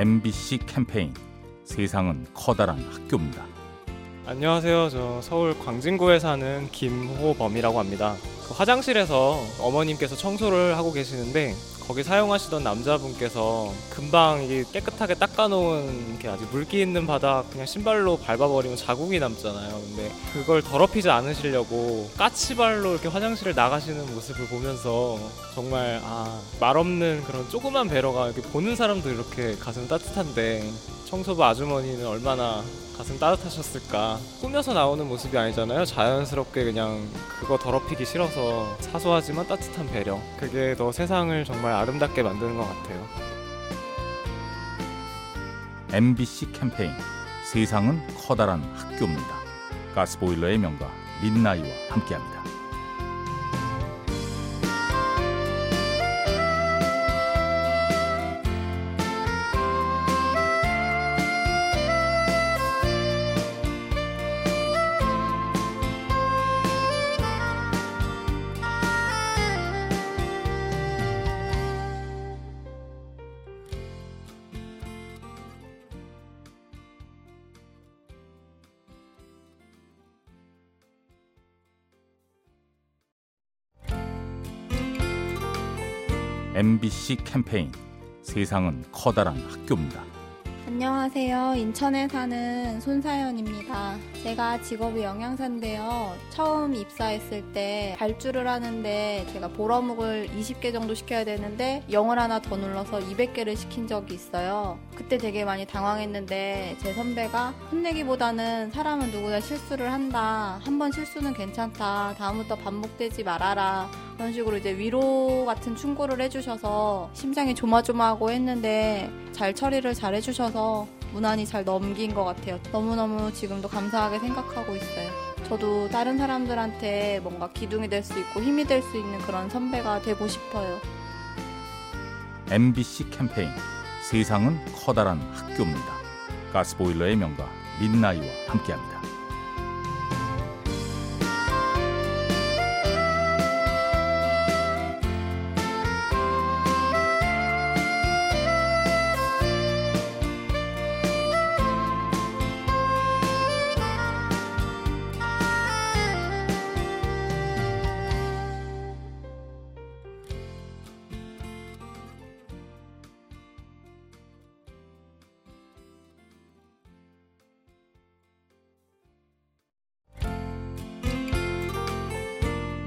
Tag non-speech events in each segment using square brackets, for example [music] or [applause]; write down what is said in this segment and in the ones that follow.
MBC 캠페인 세상은 커다란 학교입니다. 안녕하세요. 저 서울 광진구에 사는 김호범이라고 합니다. 그 화장실에서 어머님께서 청소를 하고 계시는데 거기 사용하시던 남자분께서 금방 이게 깨끗하게 닦아놓은 이렇게 아주 물기 있는 바닥 그냥 신발로 밟아버리면 자국이 남잖아요. 근데 그걸 더럽히지 않으시려고 까치발로 이렇게 화장실을 나가시는 모습을 보면서 정말 아 말없는 그런 조그만 배려가 이렇게 보는 사람도 이렇게 가슴 따뜻한데 청소부 아주머니는 얼마나 가슴 따뜻하셨을까. 꾸며서 나오는 모습이 아니잖아요. 자연스럽게 그냥 그거 더럽히기 싫어서 사소하지만 따뜻한 배려. 그게 더 세상을 정말 아름답게 만드는 것 같아요. MBC 캠페인. 세상은 커다란 학교입니다. 가스보일러의 명가 민나이와 함께합니다. MBC 캠페인 세상은 커다란 학교입니다. 안녕하세요. 인천에 사는 손사연입니다. 제가 직업이 영양사인데요. 처음 입사했을 때 발주를 하는데 제가 보러묵을 20개 정도 시켜야 되는데 0을 하나 더 눌러서 200개를 시킨 적이 있어요. 그때 되게 많이 당황했는데 제 선배가 혼내기보다는 사람은 누구나 실수를 한다. 한 번 실수는 괜찮다. 다음부터 반복되지 말아라. 그런 식으로 이제 위로 같은 충고를 해주셔서 심장이 조마조마하고 했는데 잘 처리를 잘 해주셔서 무난히 잘 넘긴 것 같아요. 너무너무 지금도 감사하게 생각하고 있어요. 저도 다른 사람들한테 뭔가 기둥이 될 수 있고 힘이 될 수 있는 그런 선배가 되고 싶어요. MBC 캠페인 세상은 커다란 학교입니다. 가스보일러의 명가 민나이와 함께합니다.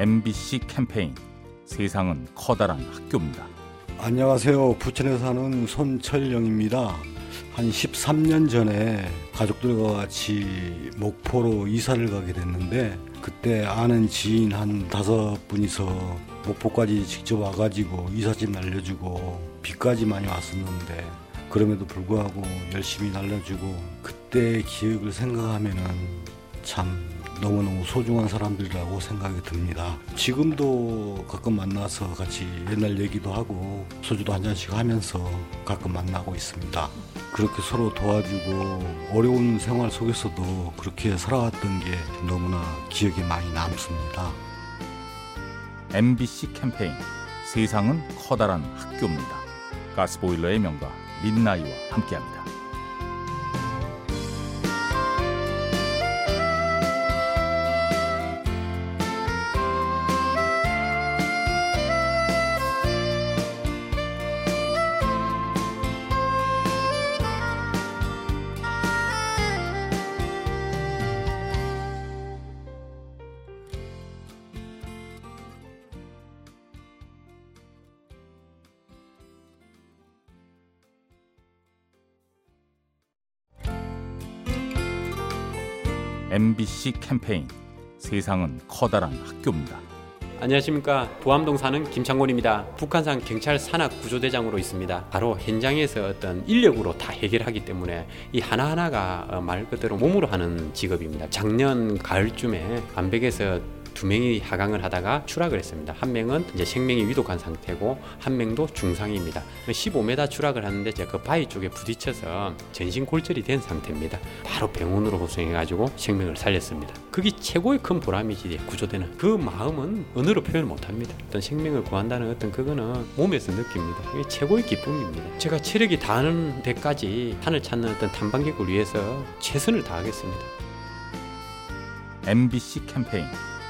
MBC 캠페인 세상은 커다란 학교입니다. 안녕하세요. 부천에 사는 손철영입니다. 한 13년 전에 가족들과 같이 목포로 이사를 가게 됐는데 그때 아는 지인 한 다섯 분이서 목포까지 직접 와가지고 이삿짐 날려주고 비까지 많이 왔었는데 그럼에도 불구하고 열심히 날려주고 그때 기억을 생각하면은 참 너무너무 소중한 사람들이라고 생각이 듭니다. 지금도 가끔 만나서 같이 옛날 얘기도 하고 소주도 한 잔씩 하면서 가끔 만나고 있습니다. 그렇게 서로 도와주고 어려운 생활 속에서도 그렇게 살아왔던 게 너무나 기억에 많이 남습니다. MBC 캠페인 세상은 커다란 학교입니다. 가스보일러의 명가 민나이와 함께합니다. MBC 캠페인 세상은 커다란 학교입니다. 안녕하십니까 부암동 사는 김창곤입니다. 북한산 경찰 산악 구조대장으로 있습니다. 바로 현장에서 어떤 인력으로 다 해결하기 때문에 이 하나하나가 어, 말 그대로 몸으로 하는 직업입니다. 작년 가을쯤에 암백에서 두 명이 하강을 하다가 추락을 했습니다. 한 명은 이제 생명이 위독한 상태고 한 명도 중상입니다. 15m 추락을 하는데 제가 그 바위 쪽에 부딪혀서 전신 골절이 된 상태입니다. 바로 병원으로 호송해가지고 생명을 살렸습니다. 그게 최고의 큰 보람이지 구조되는 그 마음은 언어로 표현 못합니다. 어떤 생명을 구한다는 어떤 그거는 몸에서 느낍니다. 이게 최고의 기쁨입니다. 제가 체력이 닿는 데까지 산을 찾는 어떤 탐방객을 위해서 최선을 다하겠습니다. MBC 캠페인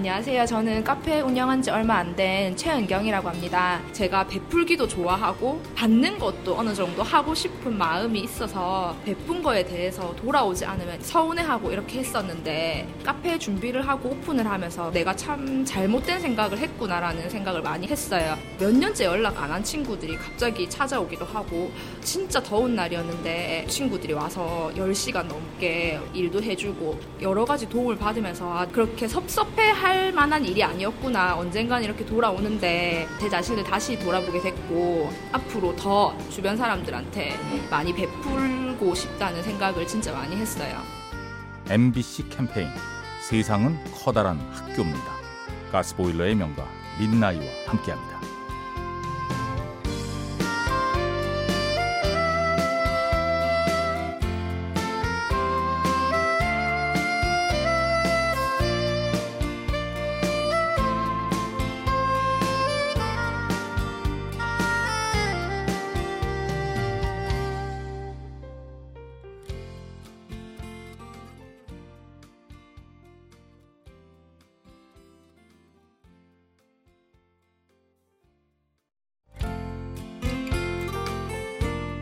안녕하세요. 저는 카페 운영한 지 얼마 안 된 최은경이라고 합니다. 제가 베풀기도 좋아하고 받는 것도 어느 정도 하고 싶은 마음이 있어서 베푼 거에 대해서 돌아오지 않으면 서운해하고 이렇게 했었는데 카페 준비를 하고 오픈을 하면서 내가 참 잘못된 생각을 했구나라는 생각을 많이 했어요. 몇 년째 연락 안 한 친구들이 갑자기 찾아오기도 하고 진짜 더운 날이었는데 친구들이 와서 10시간 넘게 일도 해주고 여러 가지 도움을 받으면서 아, 그렇게 섭섭해 할 만한 일이 아니었구나. 언젠간 이렇게 돌아오는데 제 자신을 다시 돌아보게 됐고 앞으로 더 주변 사람들한테 많이 베풀고 싶다는 생각을 진짜 많이 했어요. MBC 캠페인 세상은 커다란 학교입니다. 가스보일러의 명가 민나이와 함께합니다.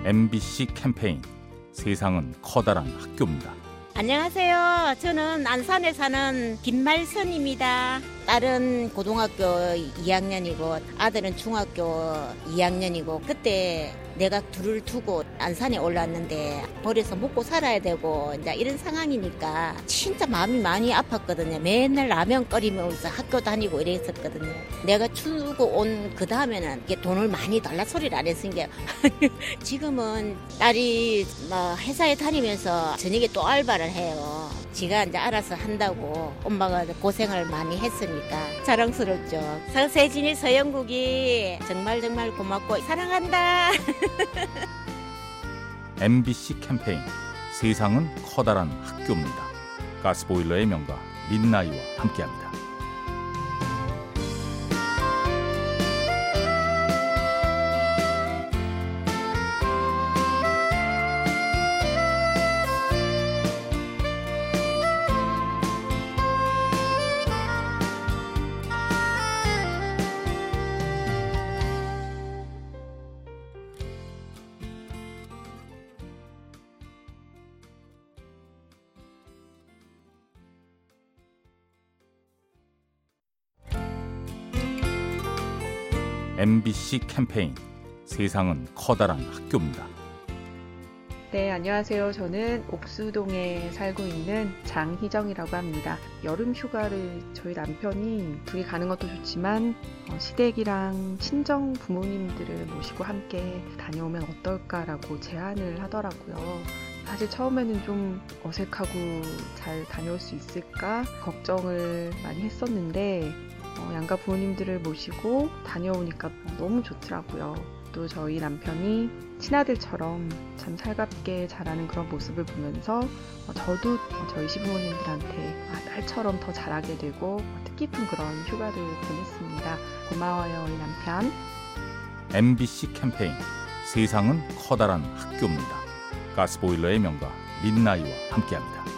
MBC 캠페인 세상은 커다란 학교입니다. 안녕하세요. 저는 안산에 사는 김말선입니다. 딸은 고등학교 2학년이고 아들은 중학교 2학년이고 그때 내가 둘을 두고 안산에 올랐는데 벌에서 먹고 살아야 되고 이제 이런 상황이니까 진짜 마음이 많이 아팠거든요. 맨날 라면 끓이면서 학교 다니고 이랬었거든요. 내가 추고 온 그 다음에는 이게 돈을 많이 달라 소리를 안 했으니까 [laughs] 지금은 딸이 뭐 회사에 다니면서 저녁에 또 알바를 해요. 지가 이제 알아서 한다고 엄마가 고생을 많이 했으니까 자랑스럽죠. 서세진이 서영국이 정말 정말 고맙고 사랑한다. [laughs] MBC 캠페인 세상은 커다란 학교입니다. 가스보일러의 명가 민나이와 함께합니다. MBC 캠페인 세상은 커다란 학교입니다. 네, 안녕하세요. 저는 옥수동에 살고 있는 장희정이라고 합니다. 여름 휴가를 저희 남편이 둘이 가는 것도 좋지만 어, 시댁이랑 친정 부모님들을 모시고 함께 다녀오면 어떨까라고 제안을 하더라고요. 사실 처음에는 좀 어색하고 잘 다녀올 수 있을까 걱정을 많이 했었는데 어, 양가 부모님들을 모시고 다녀오니까 너무 좋더라고요. 또 저희 남편이 친아들처럼 참 살갑게 자라는 그런 모습을 보면서 어, 저도 저희 시부모님들한테 아, 딸처럼 더 잘하게 되고 뜻깊은 그런 휴가를 보냈습니다. 고마워요, 우리 남편. MBC 캠페인 세상은 커다란 학교입니다. 가스보일러의 명가 민나이와 함께합니다.